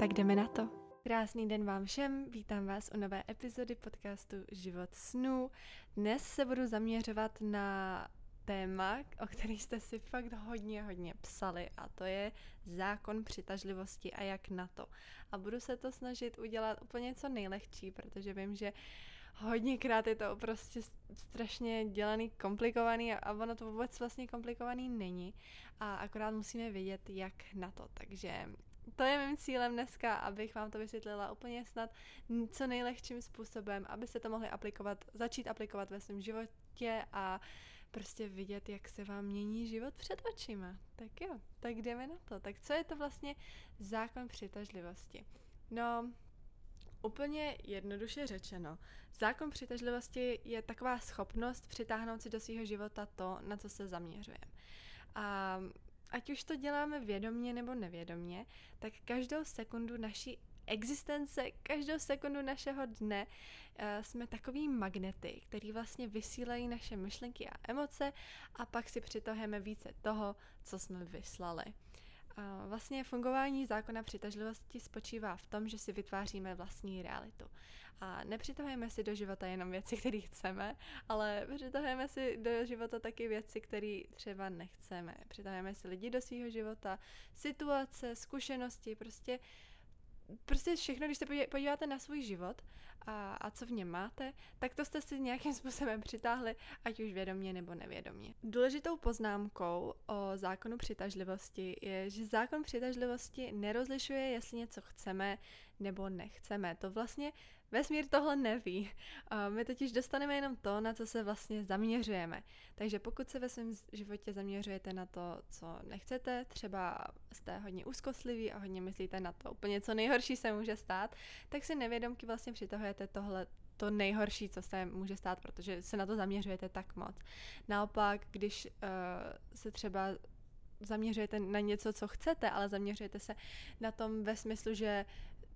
Tak jdeme na to. Krásný den vám všem, vítám vás u nové epizody podcastu Život snů. Dnes se budu zaměřovat na téma, o který jste si fakt hodně, hodně psali a to je zákon přitažlivosti a jak na to. A budu se to snažit udělat úplně co nejlehčí, protože vím, že hodněkrát je to prostě strašně dělaný, komplikovaný a ono to vůbec vlastně komplikovaný není a akorát musíme vědět, jak na to. Takže to je mým cílem dneska, abych vám to vysvětlila úplně snad co nejlehčím způsobem, abyste to mohli aplikovat, začít aplikovat ve svém životě a prostě vidět, jak se vám mění život před očima. Tak jo, tak jdeme na to. Tak co je to vlastně zákon přitažlivosti? No, Úplně jednoduše řečeno, zákon přitažlivosti je taková schopnost přitáhnout si do svého života to, na co se zaměřujeme. A ať už to děláme vědomně nebo nevědomně, tak každou sekundu naší existence, každou sekundu našeho dne uh, jsme takový magnety, který vlastně vysílají naše myšlenky a emoce a pak si přitahujeme více toho, co jsme vyslali. Vlastně fungování zákona přitažlivosti spočívá v tom, že si vytváříme vlastní realitu. A nepřitahujeme si do života jenom věci, které chceme, ale přitahujeme si do života taky věci, které třeba nechceme. Přitahujeme si lidi do svého života, situace, zkušenosti, prostě prostě všechno, když se podíváte na svůj život a, a co v něm máte, tak to jste si nějakým způsobem přitáhli, ať už vědomě nebo nevědomě. Důležitou poznámkou o zákonu přitažlivosti je, že zákon přitažlivosti nerozlišuje, jestli něco chceme nebo nechceme. To vlastně vesmír tohle neví. My totiž dostaneme jenom to, na co se vlastně zaměřujeme. Takže pokud se ve svém životě zaměřujete na to, co nechcete, třeba jste hodně úzkostliví a hodně myslíte na to úplně co nejhorší se může stát, tak si nevědomky vlastně přitahujete tohle to nejhorší, co se může stát, protože se na to zaměřujete tak moc. Naopak, když uh, se třeba zaměřujete na něco, co chcete, ale zaměřujete se na tom ve smyslu, že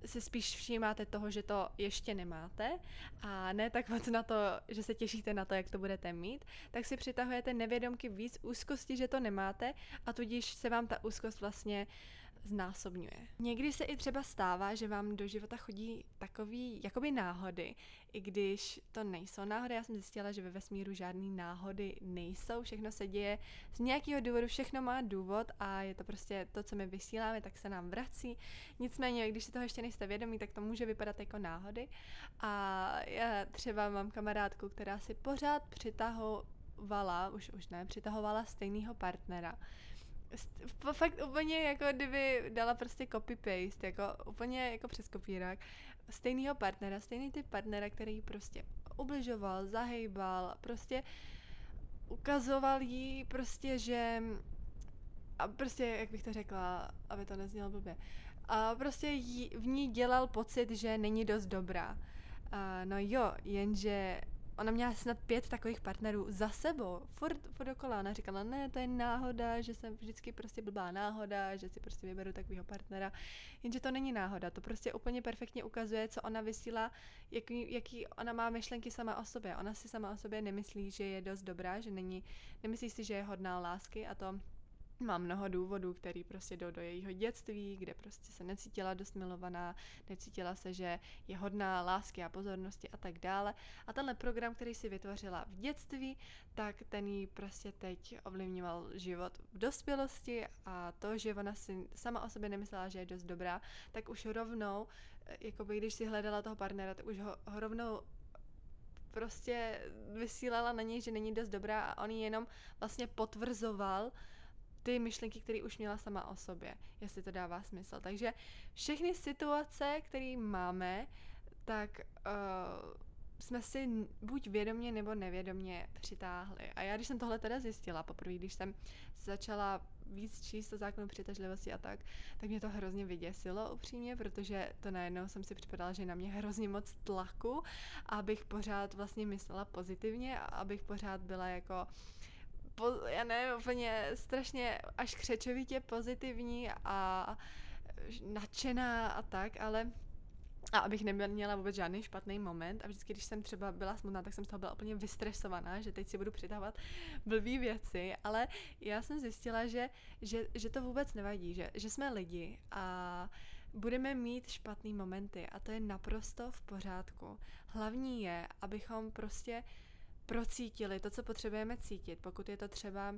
si spíš všímáte toho, že to ještě nemáte a ne tak moc na to, že se těšíte na to, jak to budete mít, tak si přitahujete nevědomky víc úzkosti, že to nemáte a tudíž se vám ta úzkost vlastně uh, znásobňuje. Někdy se i třeba stává, že vám do života chodí takový jakoby náhody, i když to nejsou náhody. Já jsem zjistila, že ve vesmíru žádný náhody nejsou, všechno se děje z nějakého důvodu, všechno má důvod a je to prostě to, co my vysíláme, tak se nám vrací. Nicméně, když si toho ještě nejste vědomí, tak to může vypadat jako náhody. A já třeba mám kamarádku, která si pořád přitahovala, už, už ne, přitahovala stejného partnera fakt úplně jako kdyby dala prostě copy-paste, jako úplně jako přes kopírák, stejného partnera, stejný typ partnera, který prostě ubližoval, zahejbal, prostě ukazoval jí prostě, že a prostě, jak bych to řekla, aby to neznělo blbě, a prostě jí, v ní dělal pocit, že není dost dobrá. A no jo, jenže ona měla snad pět takových partnerů za sebou, furt, furt dokola. Ona říkala, ne, to je náhoda, že jsem vždycky prostě blbá náhoda, že si prostě vyberu takového partnera. Jenže to není náhoda, to prostě úplně perfektně ukazuje, co ona vysílá, jaký, jaký ona má myšlenky sama o sobě. Ona si sama o sobě nemyslí, že je dost dobrá, že není, nemyslí si, že je hodná lásky a to má mnoho důvodů, který prostě jdou do jejího dětství, kde prostě se necítila dost milovaná, necítila se, že je hodná lásky a pozornosti a tak dále. A tenhle program, který si vytvořila v dětství, tak ten jí prostě teď ovlivňoval život v dospělosti a to, že ona si sama o sobě nemyslela, že je dost dobrá, tak už rovnou, eh, jakoby když si hledala toho partnera, tak už ho, ho rovnou prostě vysílala na něj, že není dost dobrá a on ji jenom vlastně potvrzoval, ty myšlenky, které už měla sama o sobě, jestli to dává smysl. Takže všechny situace, které máme, tak uh, jsme si buď vědomě nebo nevědomě přitáhli. A já, když jsem tohle teda zjistila, poprvé, když jsem začala víc číst o zákonu přitažlivosti a tak, tak mě to hrozně vyděsilo upřímně, protože to najednou jsem si připadala, že na mě hrozně moc tlaku, abych pořád vlastně myslela pozitivně a abych pořád byla jako po, já nevím, úplně strašně až křečovitě pozitivní a nadšená a tak, ale a abych neměla vůbec žádný špatný moment a vždycky, když jsem třeba byla smutná, tak jsem z toho byla úplně vystresovaná, že teď si budu přidávat blbý věci, ale já jsem zjistila, že, že, že to vůbec nevadí, že, že jsme lidi a budeme mít špatný momenty a to je naprosto v pořádku. Hlavní je, abychom prostě procítili to, co potřebujeme cítit, pokud je to třeba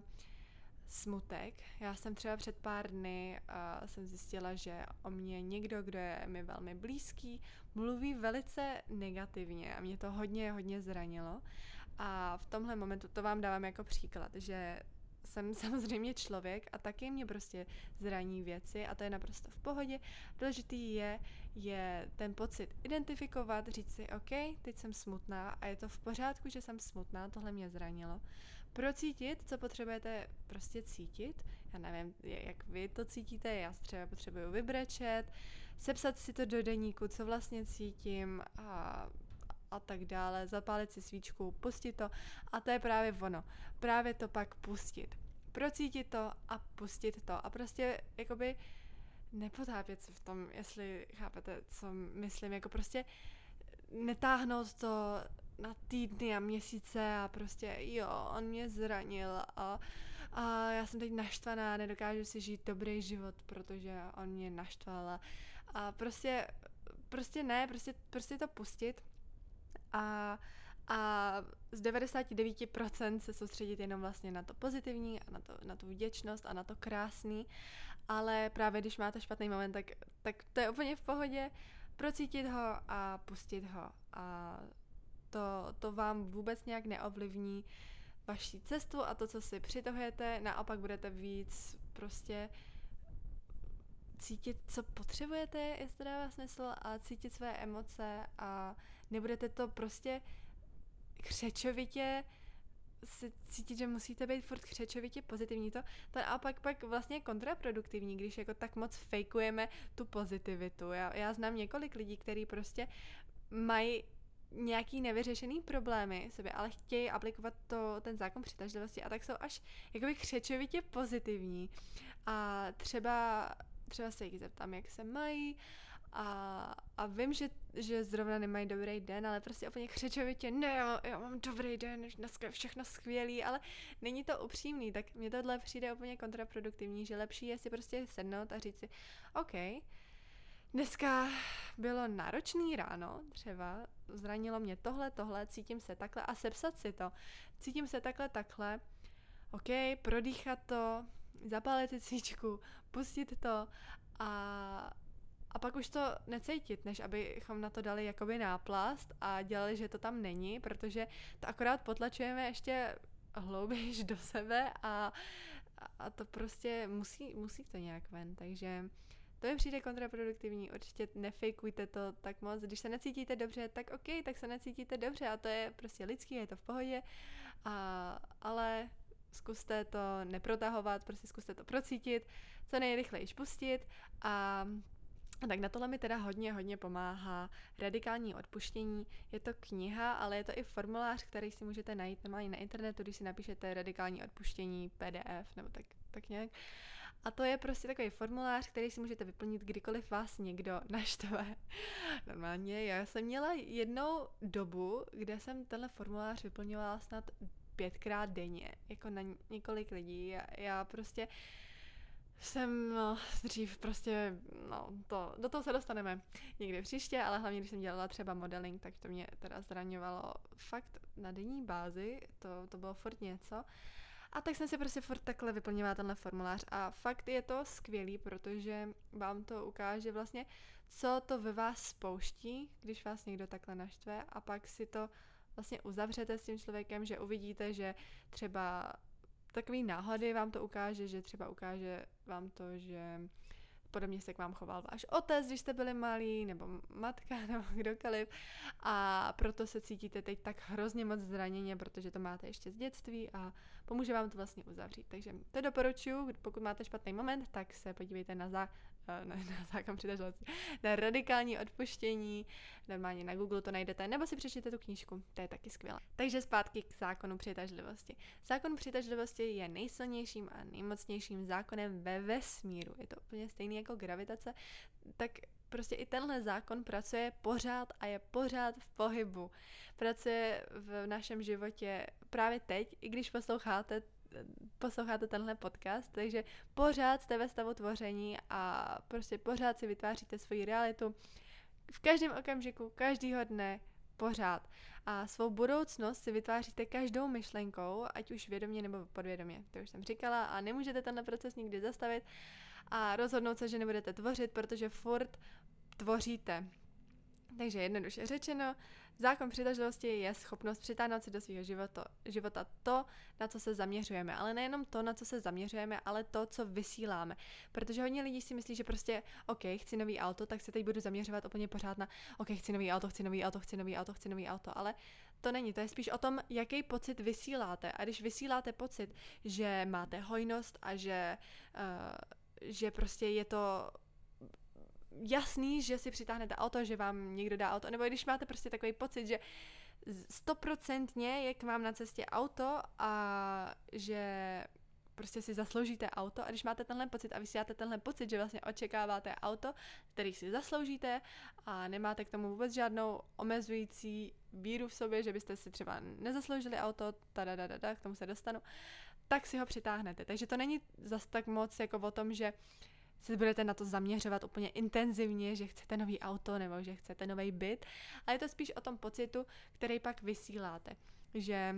smutek. Já jsem třeba před pár dny uh, jsem zjistila, že o mě někdo, kdo je mi velmi blízký, mluví velice negativně a mě to hodně, hodně zranilo. A v tomhle momentu to vám dávám jako příklad, že jsem samozřejmě člověk a taky mě prostě zraní věci a to je naprosto v pohodě. Důležitý je, je ten pocit identifikovat, říct si, OK, teď jsem smutná a je to v pořádku, že jsem smutná, tohle mě zranilo procítit, co potřebujete prostě cítit. Já nevím, jak vy to cítíte, já třeba potřebuju vybrečet, sepsat si to do deníku, co vlastně cítím a, a tak dále, zapálit si svíčku, pustit to a to je právě ono. Právě to pak pustit. Procítit to a pustit to. A prostě jakoby nepotápět se v tom, jestli chápete, co myslím, jako prostě netáhnout to na týdny a měsíce a prostě jo, on mě zranil a, a já jsem teď naštvaná, nedokážu si žít dobrý život, protože on mě naštval. A, a prostě, prostě ne, prostě, prostě to pustit. A, a z 99% se soustředit jenom vlastně na to pozitivní a na, to, na tu vděčnost a na to krásný, ale právě když máte špatný moment, tak, tak to je úplně v pohodě, procítit ho a pustit ho. A to, to vám vůbec nějak neovlivní vaši cestu a to, co si přitahujete, naopak budete víc prostě cítit, co potřebujete, jestli dává smysl, a cítit své emoce a nebudete to prostě křečovitě si cítit, že musíte být furt křečovitě pozitivní. To, to naopak pak vlastně kontraproduktivní, když jako tak moc fejkujeme tu pozitivitu. Já, já znám několik lidí, kteří prostě mají nějaký nevyřešený problémy sobě, ale chtějí aplikovat to, ten zákon přitažlivosti a tak jsou až jakoby křečovitě pozitivní. A třeba, třeba se jich zeptám, jak se mají a, a vím, že, že zrovna nemají dobrý den, ale prostě úplně křečovitě, ne, já, já mám dobrý den, dneska je všechno skvělý, ale není to upřímný, tak mně tohle přijde úplně kontraproduktivní, že lepší je si prostě sednout a říct si, OK, Dneska bylo náročný ráno, třeba zranilo mě tohle, tohle, cítím se takhle a sepsat si to. Cítím se takhle, takhle, OK, prodýchat to, zapálit si cvičku, pustit to a, a pak už to necítit, než abychom na to dali jakoby náplast a dělali, že to tam není, protože to akorát potlačujeme ještě hlouběji do sebe a, a to prostě musí, musí to nějak ven, takže to mi přijde kontraproduktivní, určitě nefejkujte to tak moc. Když se necítíte dobře, tak OK, tak se necítíte dobře a to je prostě lidský, je to v pohodě, a, ale zkuste to neprotahovat, prostě zkuste to procítit, co nejrychleji pustit a tak na tohle mi teda hodně, hodně pomáhá radikální odpuštění. Je to kniha, ale je to i formulář, který si můžete najít normálně na internetu, když si napíšete radikální odpuštění PDF nebo tak, tak nějak. A to je prostě takový formulář, který si můžete vyplnit kdykoliv vás někdo naštve. Normálně já jsem měla jednou dobu, kde jsem tenhle formulář vyplňovala snad pětkrát denně, jako na několik lidí. Já, já prostě jsem no, dřív prostě, no, to, do toho se dostaneme někdy příště, ale hlavně, když jsem dělala třeba modeling, tak to mě teda zraňovalo fakt na denní bázi, to, to bylo furt něco. A tak jsem si prostě furt takhle vyplňovala tenhle formulář a fakt je to skvělý, protože vám to ukáže vlastně, co to ve vás spouští, když vás někdo takhle naštve a pak si to vlastně uzavřete s tím člověkem, že uvidíte, že třeba takový náhody vám to ukáže, že třeba ukáže vám to, že podobně se k vám choval váš otec, když jste byli malí, nebo matka, nebo kdokoliv. A proto se cítíte teď tak hrozně moc zraněně, protože to máte ještě z dětství a pomůže vám to vlastně uzavřít. Takže to doporučuji, pokud máte špatný moment, tak se podívejte na, za, na, na zákon přitažlivosti, na radikální odpuštění, normálně na Google to najdete, nebo si přečtěte tu knížku, to je taky skvělé. Takže zpátky k zákonu přitažlivosti. Zákon přitažlivosti je nejsilnějším a nejmocnějším zákonem ve vesmíru. Je to úplně stejný jako gravitace, tak prostě i tenhle zákon pracuje pořád a je pořád v pohybu. Pracuje v našem životě právě teď, i když posloucháte posloucháte tenhle podcast, takže pořád jste ve stavu tvoření a prostě pořád si vytváříte svoji realitu v každém okamžiku, každýho dne, pořád. A svou budoucnost si vytváříte každou myšlenkou, ať už vědomě nebo podvědomě. To už jsem říkala a nemůžete tenhle proces nikdy zastavit a rozhodnout se, že nebudete tvořit, protože furt tvoříte. Takže jednoduše řečeno, zákon přitažlivosti je schopnost přitáhnout si do svého života, života to, na co se zaměřujeme. Ale nejenom to, na co se zaměřujeme, ale to, co vysíláme. Protože hodně lidí si myslí, že prostě, OK, chci nový auto, tak se teď budu zaměřovat úplně pořád na, OK, chci nový auto, chci nový auto, chci nový auto, chci nový auto. Ale to není, to je spíš o tom, jaký pocit vysíláte. A když vysíláte pocit, že máte hojnost a že, uh, že prostě je to jasný, že si přitáhnete auto, že vám někdo dá auto, nebo když máte prostě takový pocit, že stoprocentně je k vám na cestě auto a že prostě si zasloužíte auto a když máte tenhle pocit a vysíláte tenhle pocit, že vlastně očekáváte auto, který si zasloužíte a nemáte k tomu vůbec žádnou omezující víru v sobě, že byste si třeba nezasloužili auto, tada, da, da, da, k tomu se dostanu, tak si ho přitáhnete. Takže to není zas tak moc jako o tom, že uh, se budete na to zaměřovat úplně intenzivně, že chcete nový auto nebo že chcete nový byt, ale je to spíš o tom pocitu, který pak vysíláte, že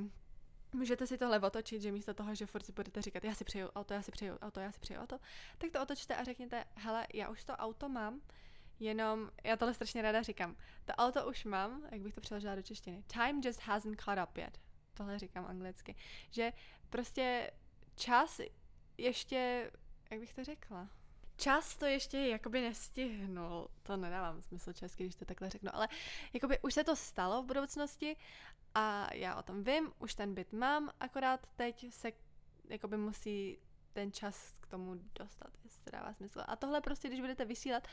Můžete si tohle otočit, že místo toho, že furt si budete říkat, já si přeju auto, já si přeju auto, já si přeju auto, tak to otočte a řekněte, hele, já už to auto mám, jenom, já tohle strašně ráda říkám, to auto už mám, jak bych to přeložila do češtiny, time just hasn't caught up yet, tohle říkám anglicky, že prostě čas ještě, jak bych to řekla, čas to ještě jakoby nestihnul. To nedávám smysl česky, když to takhle řeknu, ale jakoby už se to stalo v budoucnosti a já o tom vím, už ten byt mám, akorát teď se jakoby musí ten čas k tomu dostat, jestli to dává smysl. A tohle prostě, když budete vysílat,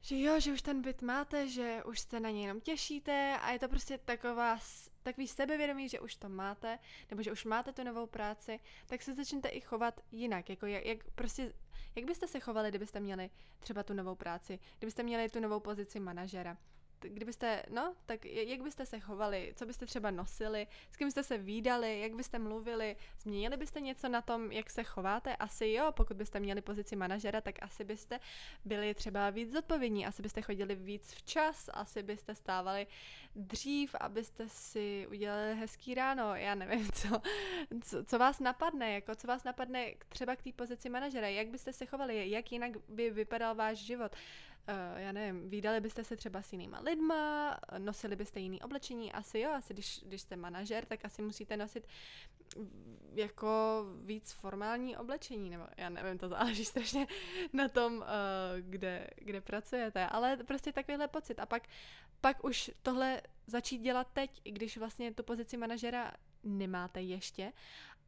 že jo, že už ten byt máte, že už se na něj jenom těšíte a je to prostě taková, takový sebevědomí, že už to máte, nebo že už máte tu novou práci, tak se začnete i chovat jinak, jako jak, jak prostě jak byste se chovali, kdybyste měli třeba tu novou práci, kdybyste měli tu novou pozici manažera? Kdybyste, no, tak jak byste se chovali, co byste třeba nosili, s kým jste se výdali, jak byste mluvili, změnili byste něco na tom, jak se chováte? Asi jo, pokud byste měli pozici manažera, tak asi byste byli třeba víc zodpovědní, asi byste chodili víc včas, asi byste stávali dřív, abyste si udělali hezký ráno, já nevím, co, co, co vás napadne, jako co vás napadne třeba k té pozici manažera, jak byste se chovali, jak jinak by vypadal váš život, uh, já nevím, výdali byste se třeba s jinýma lidma, nosili byste jiný oblečení, asi jo, asi když, když jste manažer, tak asi musíte nosit jako víc formální oblečení, nebo já nevím, to záleží strašně na tom, uh, kde, kde pracujete, ale prostě takovýhle pocit. A pak, pak už tohle začít dělat teď, i když vlastně tu pozici manažera nemáte ještě,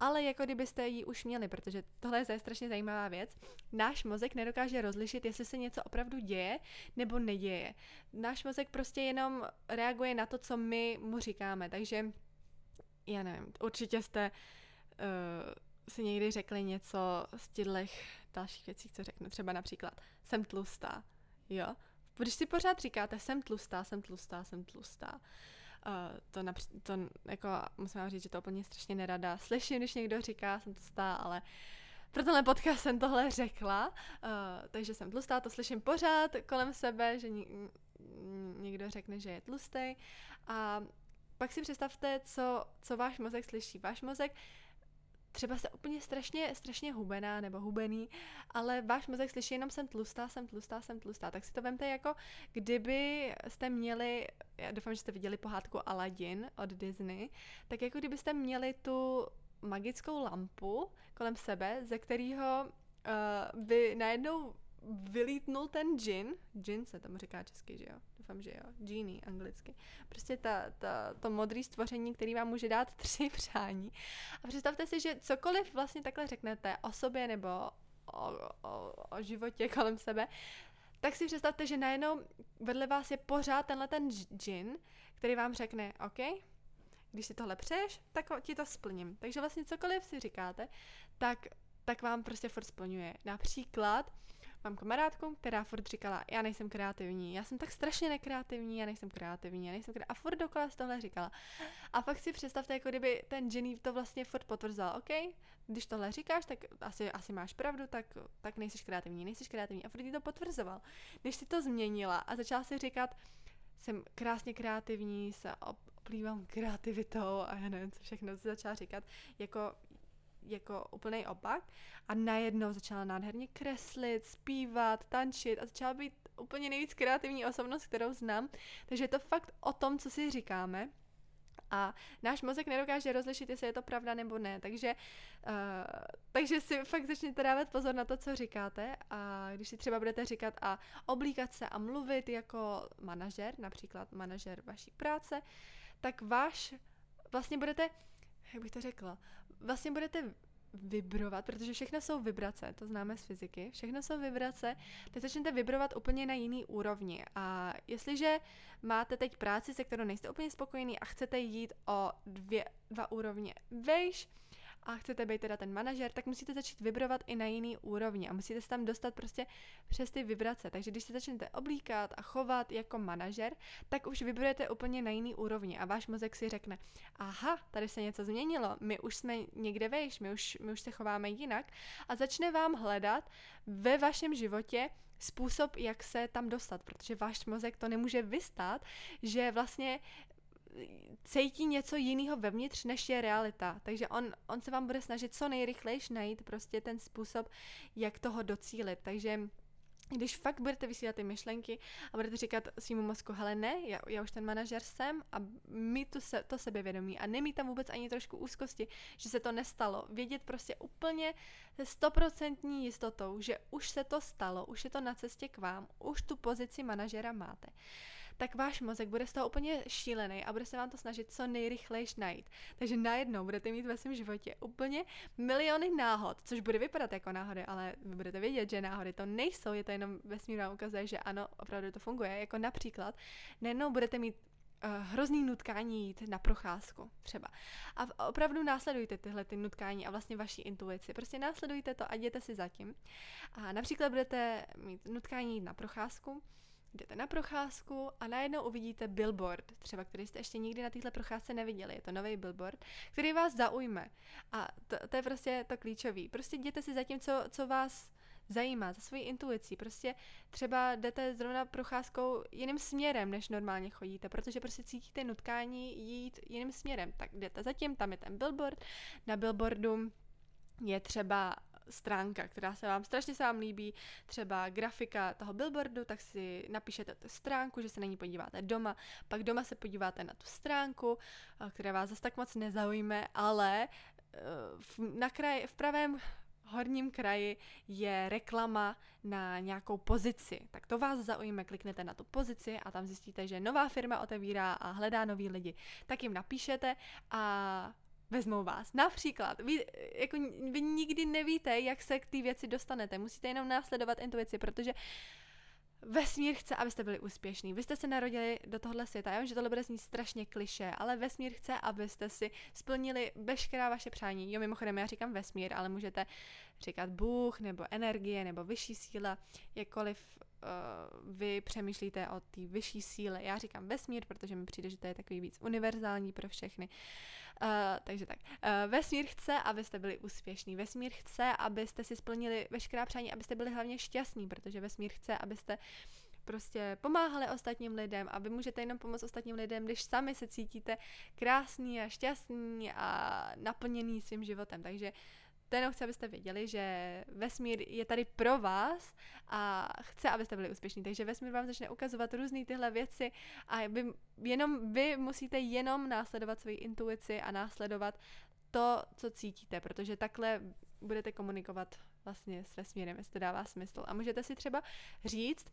ale jako kdybyste ji už měli, protože tohle je strašně zajímavá věc. Náš mozek nedokáže rozlišit, jestli se něco opravdu děje nebo neděje. Náš mozek prostě jenom reaguje na to, co my mu říkáme, takže já nevím, určitě jste uh, si někdy řekli něco z těch dalších věcí, co řeknu, třeba například jsem tlustá, jo? Když si pořád říkáte jsem tlustá, jsem tlustá, jsem tlustá, to, např- to jako musím vám říct, že to úplně strašně nerada. Slyším, když někdo říká, jsem tlustá, ale pro tenhle podcast jsem tohle řekla, uh, takže jsem tlustá, to slyším pořád kolem sebe, že ně- někdo řekne, že je tlustý. A pak si představte, co, co váš mozek slyší. Váš mozek třeba jste úplně strašně, strašně hubená nebo hubený, ale váš mozek slyší jenom jsem tlustá, jsem tlustá, jsem tlustá. Tak si to vemte jako, kdyby jste měli, já doufám, že jste viděli pohádku Aladdin od Disney, tak jako kdybyste měli tu magickou lampu kolem sebe, ze kterého uh, by najednou vylítnul ten džin, džin se tomu říká česky, že jo? Doufám, že jo. Genie anglicky. Prostě ta, ta, to modré stvoření, který vám může dát tři přání. A představte si, že cokoliv vlastně takhle řeknete o sobě nebo o, o, o životě kolem sebe, tak si představte, že najednou vedle vás je pořád tenhle ten džin, který vám řekne, OK, když si tohle přeješ, tak ti to splním. Takže vlastně cokoliv si říkáte, tak, tak vám prostě furt splňuje. Například, mám kamarádku, která furt říkala, já nejsem kreativní, já jsem tak strašně nekreativní, já nejsem kreativní, já nejsem kreativní. A furt dokola z tohle říkala. A fakt si představte, jako kdyby ten Jenny to vlastně furt potvrzoval, OK, když tohle říkáš, tak asi, asi máš pravdu, tak, tak nejsi kreativní, nejsi kreativní. A furt ti to potvrzoval. Než si to změnila a začala si říkat, jsem krásně kreativní, se oplývám kreativitou a já nevím, co všechno se začala říkat, jako jako úplný opak a najednou začala nádherně kreslit, zpívat, tančit a začala být úplně nejvíc kreativní osobnost, kterou znám. Takže je to fakt o tom, co si říkáme. A náš mozek nedokáže rozlišit, jestli je to pravda nebo ne, takže, uh, takže si fakt začněte dávat pozor na to, co říkáte. A když si třeba budete říkat a oblíkat se a mluvit jako manažer, například manažer vaší práce, tak váš, vlastně budete, jak bych to řekla, vlastně budete vibrovat, protože všechno jsou vibrace, to známe z fyziky, všechno jsou vibrace, teď začnete vibrovat úplně na jiný úrovni. A jestliže máte teď práci, se kterou nejste úplně spokojení a chcete jít o dvě, dva úrovně vejš, a chcete být teda ten manažer, tak musíte začít vibrovat i na jiný úrovni a musíte se tam dostat prostě přes ty vibrace. Takže když se začnete oblíkat a chovat jako manažer, tak už vibrujete úplně na jiný úrovni a váš mozek si řekne, aha, tady se něco změnilo, my už jsme někde vejš, my už, my už se chováme jinak a začne vám hledat ve vašem životě způsob, jak se tam dostat, protože váš mozek to nemůže vystát, že vlastně cítí něco jiného vevnitř, než je realita. Takže on, on se vám bude snažit co nejrychlejš najít prostě ten způsob, jak toho docílit. Takže když fakt budete vysílat ty myšlenky a budete říkat svýmu mozku, hele ne, já, já už ten manažer jsem a mít to, se, to sebevědomí a nemít tam vůbec ani trošku úzkosti, že se to nestalo. Vědět prostě úplně se stoprocentní jistotou, že už se to stalo, už je to na cestě k vám, už tu pozici manažera máte tak váš mozek bude z toho úplně šílený a bude se vám to snažit co nejrychlejš najít. Takže najednou budete mít ve svém životě úplně miliony náhod, což bude vypadat jako náhody, ale vy budete vědět, že náhody to nejsou, je to jenom vesmír vám ukazuje, že ano, opravdu to funguje. Jako například, najednou budete mít uh, hrozný nutkání jít na procházku třeba. A opravdu následujte tyhle ty nutkání a vlastně vaší intuici. Prostě následujte to a jděte si zatím. A například budete mít nutkání jít na procházku, jdete na procházku a najednou uvidíte billboard, třeba který jste ještě nikdy na téhle procházce neviděli. Je to nový billboard, který vás zaujme. A to, to je prostě to klíčové. Prostě jděte si za tím, co, co vás zajímá, za svoji intuicí. Prostě třeba jdete zrovna procházkou jiným směrem, než normálně chodíte, protože prostě cítíte nutkání jít jiným směrem. Tak jdete zatím, tam je ten billboard. Na billboardu je třeba stránka, která se vám strašně se vám líbí, třeba grafika toho billboardu, tak si napíšete tu stránku, že se na ní podíváte doma, pak doma se podíváte na tu stránku, eh, která vás zase tak moc nezaujme, ale eh, v, na kraj, v pravém horním kraji je reklama na nějakou pozici. Tak to vás zaujme, kliknete na tu pozici a tam zjistíte, že nová firma otevírá a hledá nový lidi. Tak jim napíšete a vezmou vás. Například, vy, jako, vy nikdy nevíte, jak se k té věci dostanete. Musíte jenom následovat intuici, protože vesmír chce, abyste byli úspěšní. Vy jste se narodili do tohle světa. Já vím, že tohle bude znít strašně kliše, ale vesmír chce, abyste si splnili veškerá vaše přání. Jo, mimochodem, já říkám vesmír, ale můžete říkat Bůh, nebo energie, nebo vyšší síla, jakkoliv uh, vy přemýšlíte o té vyšší síle. Já říkám vesmír, protože mi přijde, že to je takový víc univerzální pro všechny. Uh, takže tak. Uh, vesmír chce, abyste byli úspěšní. Vesmír chce, abyste si splnili veškerá přání, abyste byli hlavně šťastní, protože vesmír chce, abyste prostě pomáhali ostatním lidem a vy můžete jenom pomoct ostatním lidem, když sami se cítíte krásný a šťastný a naplněný svým životem. Takže to jenom chci, abyste věděli, že vesmír je tady pro vás a chce, abyste byli úspěšní. Takže vesmír vám začne ukazovat různé tyhle věci a vy, jenom vy musíte jenom následovat svoji intuici a následovat to, co cítíte, protože takhle budete komunikovat vlastně s vesmírem, jestli to dává smysl. A můžete si třeba říct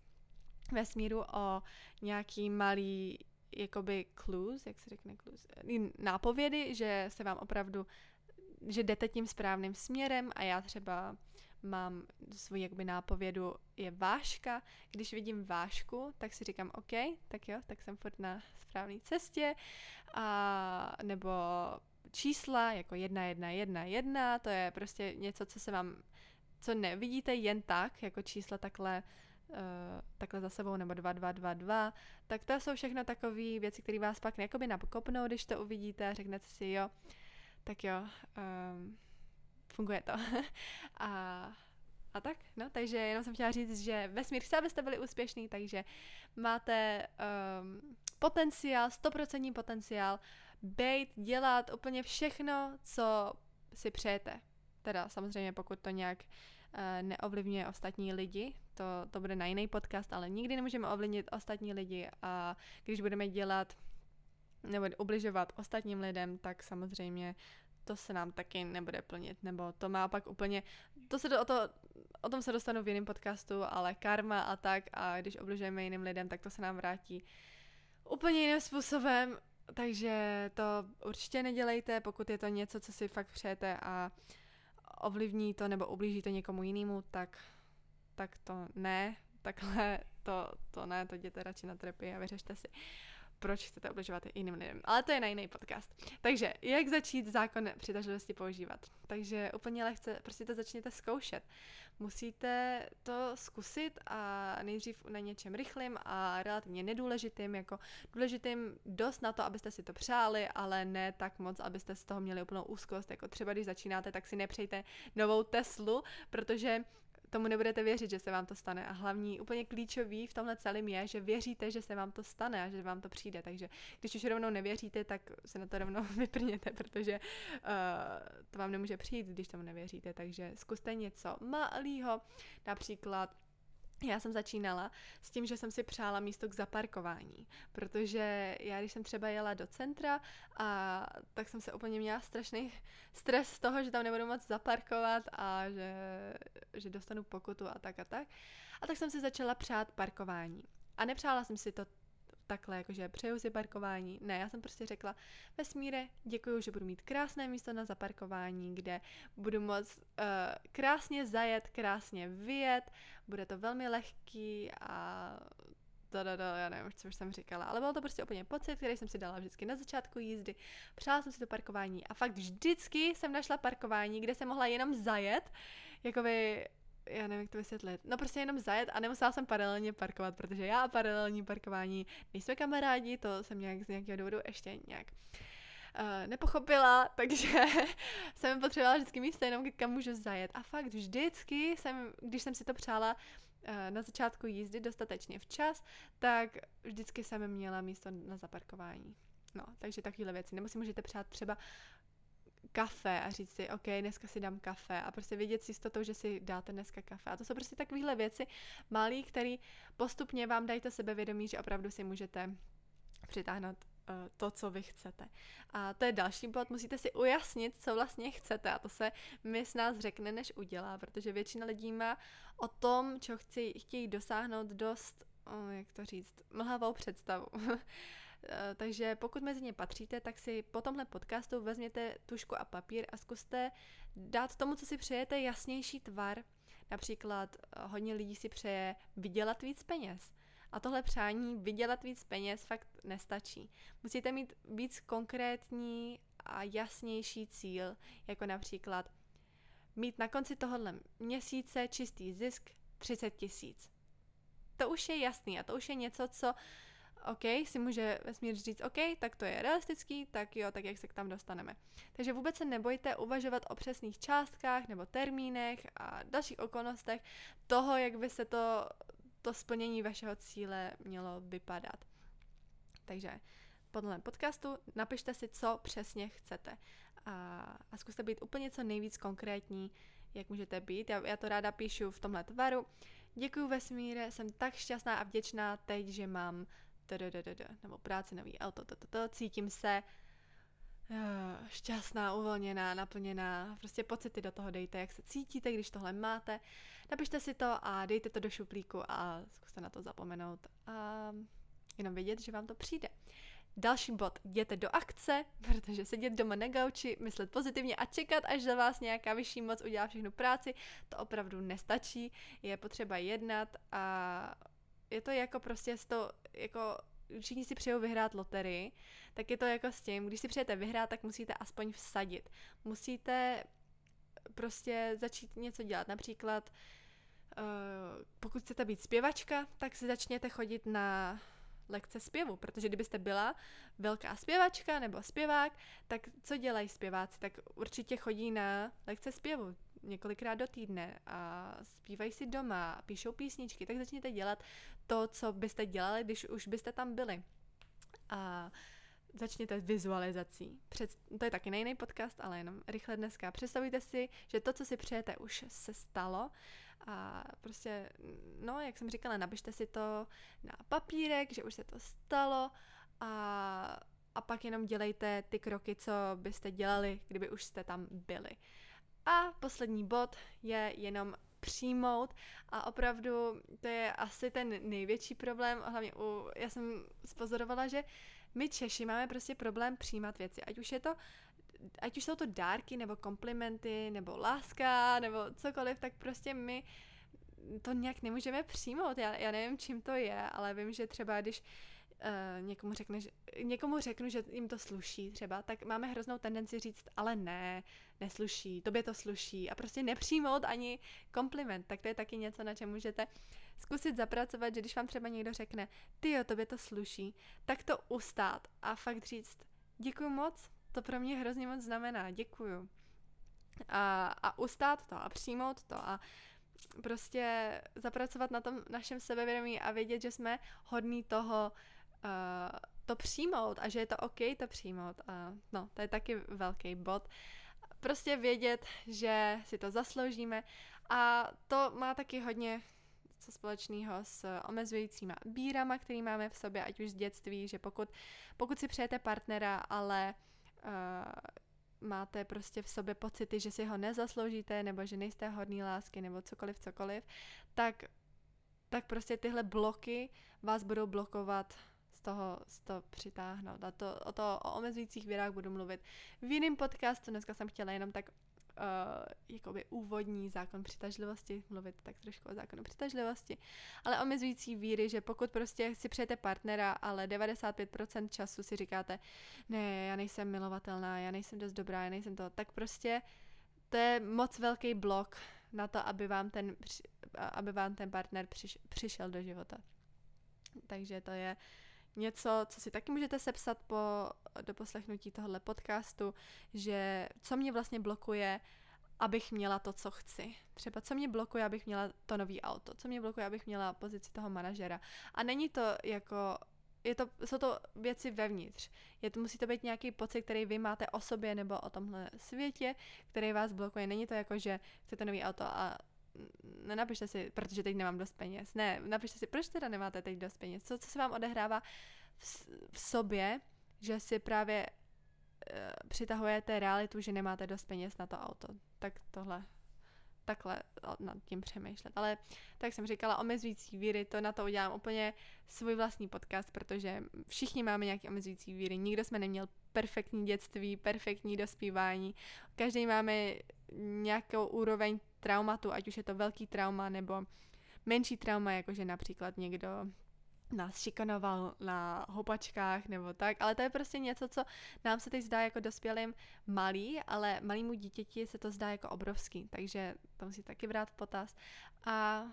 vesmíru o nějaký malý jakoby clues, jak se řekne clues, nápovědy, že se vám opravdu, že jdete tím správným směrem a já třeba mám svůj jakoby nápovědu je váška. Když vidím vášku, tak si říkám OK, tak jo, tak jsem furt na správné cestě. A, nebo čísla jako jedna, jedna, jedna, jedna, to je prostě něco, co se vám, co nevidíte jen tak, jako čísla takhle uh, takhle za sebou, nebo 2, 2, 2, 2, tak to jsou všechno takové věci, které vás pak jakoby nakopnou, když to uvidíte a řeknete si jo, tak jo, um, funguje to. a, a tak, no, takže jenom jsem chtěla říct, že vesmír chce, abyste byli úspěšní, takže máte um, potenciál, stoprocentní potenciál, být, dělat úplně všechno, co si přejete. Teda samozřejmě, pokud to nějak uh, neovlivňuje ostatní lidi, to, to bude na jiný podcast, ale nikdy nemůžeme ovlivnit ostatní lidi a když budeme dělat nebo ubližovat ostatním lidem, tak samozřejmě to se nám taky nebude plnit, nebo to má pak úplně, to se do, o, to, o tom se dostanu v jiném podcastu, ale karma a tak a když obližujeme jiným lidem, tak to se nám vrátí úplně jiným způsobem, takže to určitě nedělejte, pokud je to něco, co si fakt přejete a ovlivní to nebo ublíží to někomu jinému, tak, tak to ne, takhle to, to ne, to jděte radši na terapii a vyřešte si. Proč chcete obližovat jiným lidem. Ale to je na jiný podcast. Takže, jak začít zákon přitažlivosti používat? Takže úplně lehce, prostě to začněte zkoušet. Musíte to zkusit a nejdřív na něčem rychlým a relativně nedůležitým, jako důležitým dost na to, abyste si to přáli, ale ne tak moc, abyste z toho měli úplnou úzkost. Jako třeba když začínáte, tak si nepřejte novou Teslu, protože tomu nebudete věřit, že se vám to stane. A hlavní, úplně klíčový v tomhle celém je, že věříte, že se vám to stane a že vám to přijde. Takže když už rovnou nevěříte, tak se na to rovnou vyprněte, protože uh, to vám nemůže přijít, když tomu nevěříte. Takže zkuste něco malého, například já jsem začínala s tím, že jsem si přála místo k zaparkování, protože já, když jsem třeba jela do centra, a tak jsem se úplně měla strašný stres z toho, že tam nebudu moc zaparkovat a že, že dostanu pokutu a tak a tak. A tak jsem si začala přát parkování. A nepřála jsem si to takhle, jakože přeju si parkování. Ne, já jsem prostě řekla, vesmíre, děkuji, že budu mít krásné místo na zaparkování, kde budu moc uh, krásně zajet, krásně vyjet, bude to velmi lehký a da, da, da, já nevím, co už jsem říkala, ale byl to prostě úplně pocit, který jsem si dala vždycky na začátku jízdy. Přála jsem si to parkování a fakt vždycky jsem našla parkování, kde jsem mohla jenom zajet, jakoby já nevím, jak to vysvětlit. No prostě jenom zajet a nemusela jsem paralelně parkovat, protože já a paralelní parkování nejsme kamarádi, to jsem nějak z nějakého důvodu ještě nějak uh, nepochopila, takže jsem potřebovala vždycky místo jenom, kam můžu zajet. A fakt vždycky jsem, když jsem si to přála uh, na začátku jízdy dostatečně včas, tak vždycky jsem měla místo na zaparkování. No, takže takovéhle věci. Nebo si můžete přát třeba kafe a říct si, OK, dneska si dám kafe a prostě vědět s jistotou, že si dáte dneska kafe. A to jsou prostě takovéhle věci malé, které postupně vám dají to sebevědomí, že opravdu si můžete přitáhnout uh, to, co vy chcete. A to je další bod, musíte si ujasnit, co vlastně chcete a to se mi s nás řekne, než udělá, protože většina lidí má o tom, co chci, chtějí dosáhnout dost, oh, jak to říct, mlhavou představu. Eh, takže pokud mezi ně patříte, tak si po tomhle podcastu vezměte tušku a papír a zkuste dát tomu, co si přejete, jasnější tvar. Například eh, hodně lidí si přeje vydělat víc peněz. A tohle přání vydělat víc peněz fakt nestačí. Musíte mít víc konkrétní a jasnější cíl, jako například mít na konci tohohle měsíce čistý zisk 30 tisíc. To už je jasný a to už je něco, co OK, si může vesmír říct, OK, tak to je realistický, tak jo, tak jak se k tam dostaneme. Takže vůbec se nebojte uvažovat o přesných částkách nebo termínech a dalších okolnostech toho, jak by se to, to splnění vašeho cíle mělo vypadat. Takže podle podcastu napište si, co přesně chcete a, a zkuste být úplně co nejvíc konkrétní, jak můžete být. Já, já to ráda píšu v tomhle tvaru. Děkuji vesmíre, jsem tak šťastná a vděčná teď, že mám nebo práci, nový auto, to, to, to, cítím se uh, šťastná, uvolněná, naplněná. Prostě pocity do toho dejte, jak se cítíte, když tohle máte. Napište si to a dejte to do šuplíku a zkuste na to zapomenout. A jenom vědět, že vám to přijde. Další bod, jděte do akce, protože sedět doma na gauči, myslet pozitivně a čekat, až za vás nějaká vyšší moc udělá všechnu práci, to opravdu nestačí, je potřeba jednat a je to jako prostě s to, jako všichni si přejou vyhrát loterii, tak je to jako s tím, když si přejete vyhrát, tak musíte aspoň vsadit. Musíte prostě začít něco dělat. Například, uh, pokud chcete být zpěvačka, tak si začněte chodit na lekce zpěvu, protože kdybyste byla velká zpěvačka nebo zpěvák, tak co dělají zpěváci? Tak určitě chodí na lekce zpěvu několikrát do týdne a zpívají si doma, píšou písničky, tak začněte dělat to, co byste dělali, když už byste tam byli. A začněte s vizualizací. Před, to je taky nejný podcast, ale jenom rychle dneska. Představujte si, že to, co si přejete, už se stalo a prostě, no, jak jsem říkala, napište si to na papírek, že už se to stalo a, a pak jenom dělejte ty kroky, co byste dělali, kdyby už jste tam byli. A poslední bod je jenom přijmout a opravdu to je asi ten největší problém, hlavně u, já jsem spozorovala, že my Češi máme prostě problém přijímat věci, ať už je to ať už jsou to dárky, nebo komplimenty, nebo láska, nebo cokoliv, tak prostě my to nějak nemůžeme přijmout. Já, já nevím, čím to je, ale vím, že třeba když uh, někomu, řekne, že, někomu řeknu, že jim to sluší třeba, tak máme hroznou tendenci říct, ale ne, nesluší, tobě to sluší a prostě nepřijmout ani kompliment. Tak to je taky něco, na čem můžete zkusit zapracovat, že když vám třeba někdo řekne, ty jo, tobě to sluší, tak to ustát a fakt říct, děkuji moc, to pro mě hrozně moc znamená, děkuju. A, a ustát to a přijmout to a prostě zapracovat na tom našem sebevědomí a vědět, že jsme hodní toho uh, to přijmout a že je to OK to přijmout. A no, to je taky velký bod. Prostě vědět, že si to zasloužíme a to má taky hodně co společného s omezujícíma bírama, který máme v sobě, ať už z dětství, že pokud, pokud si přejete partnera, ale uh, máte prostě v sobě pocity, že si ho nezasloužíte, nebo že nejste hodný lásky, nebo cokoliv, cokoliv, tak, tak prostě tyhle bloky vás budou blokovat z toho, z toho přitáhnout. A to, o to o omezujících věrách budu mluvit v jiném podcastu. Dneska jsem chtěla jenom tak uh, jakoby úvodní zákon přitažlivosti, mluvit tak trošku o zákonu přitažlivosti, ale omezující víry, že pokud prostě si přejete partnera, ale 95% času si říkáte, ne, já nejsem milovatelná, já nejsem dost dobrá, já nejsem to, tak prostě to je moc velký blok na to, aby vám ten, aby vám ten partner přiš, přišel do života. Takže to je něco, co si taky můžete sepsat po doposlechnutí tohohle podcastu, že co mě vlastně blokuje, abych měla to, co chci. Třeba co mě blokuje, abych měla to nový auto, co mě blokuje, abych měla pozici toho manažera. A není to jako je to, jsou to věci vevnitř. Je to, musí to být nějaký pocit, který vy máte o sobě nebo o tomhle světě, který vás blokuje. Není to jako, že chcete nový auto a nenapište si, protože teď nemám dost peněz. Ne, napište si, proč teda nemáte teď dost peněz. Co, co se vám odehrává v, v sobě, že si právě uh, přitahujete realitu, že nemáte dost peněz na to auto. Tak tohle takhle nad tím přemýšlet. Ale tak jsem říkala, omezující víry, to na to udělám úplně svůj vlastní podcast, protože všichni máme nějaké omezující víry. Nikdo jsme neměl perfektní dětství, perfektní dospívání. Každý máme nějakou úroveň traumatu, ať už je to velký trauma nebo menší trauma, jakože například někdo nás šikanoval na hopačkách nebo tak, ale to je prostě něco, co nám se teď zdá jako dospělým malý, ale malýmu dítěti se to zdá jako obrovský, takže to musí taky brát v potaz. A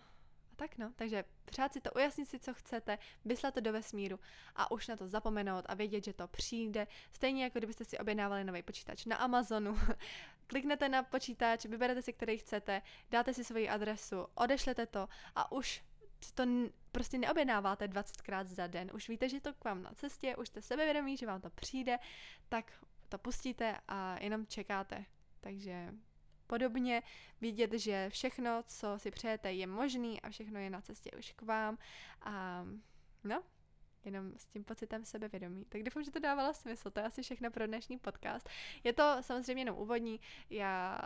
a tak no, takže přát si to, ujasnit si, co chcete, vyslat to do vesmíru a už na to zapomenout a vědět, že to přijde. Stejně jako kdybyste si objednávali nový počítač na Amazonu. Kliknete na počítač, vyberete si, který chcete, dáte si svoji adresu, odešlete to a už to prostě neobjednáváte 20krát za den. Už víte, že to k vám na cestě, už jste sebevědomí, že vám to přijde, tak to pustíte a jenom čekáte. Takže podobně vidět, že všechno, co si přejete, je možný a všechno je na cestě už k vám. A no, jenom s tím pocitem sebevědomí. Tak doufám, že to dávalo smysl. To je asi všechno pro dnešní podcast. Je to samozřejmě jenom úvodní. Já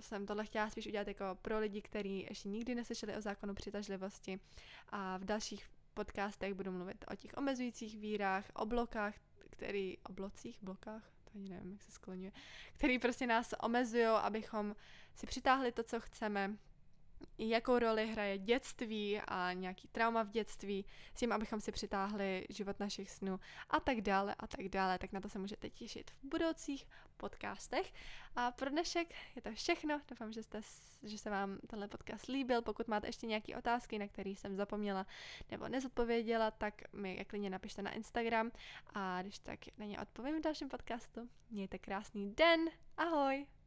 jsem tohle chtěla spíš udělat jako pro lidi, kteří ještě nikdy neslyšeli o zákonu přitažlivosti a v dalších podcastech budu mluvit o těch omezujících vírách, o blokách, který, o blocích, blokách, to ani nevím, jak se skloňuje, který prostě nás omezují, abychom si přitáhli to, co chceme, jakou roli hraje dětství a nějaký trauma v dětství, s tím, abychom si přitáhli život našich snů a tak dále a tak dále, tak na to se můžete těšit v budoucích podcastech. A pro dnešek je to všechno, doufám, že, jste, že se vám tenhle podcast líbil, pokud máte ještě nějaké otázky, na které jsem zapomněla nebo nezodpověděla, tak mi je klidně napište na Instagram a když tak na ně odpovím v dalším podcastu. Mějte krásný den, ahoj!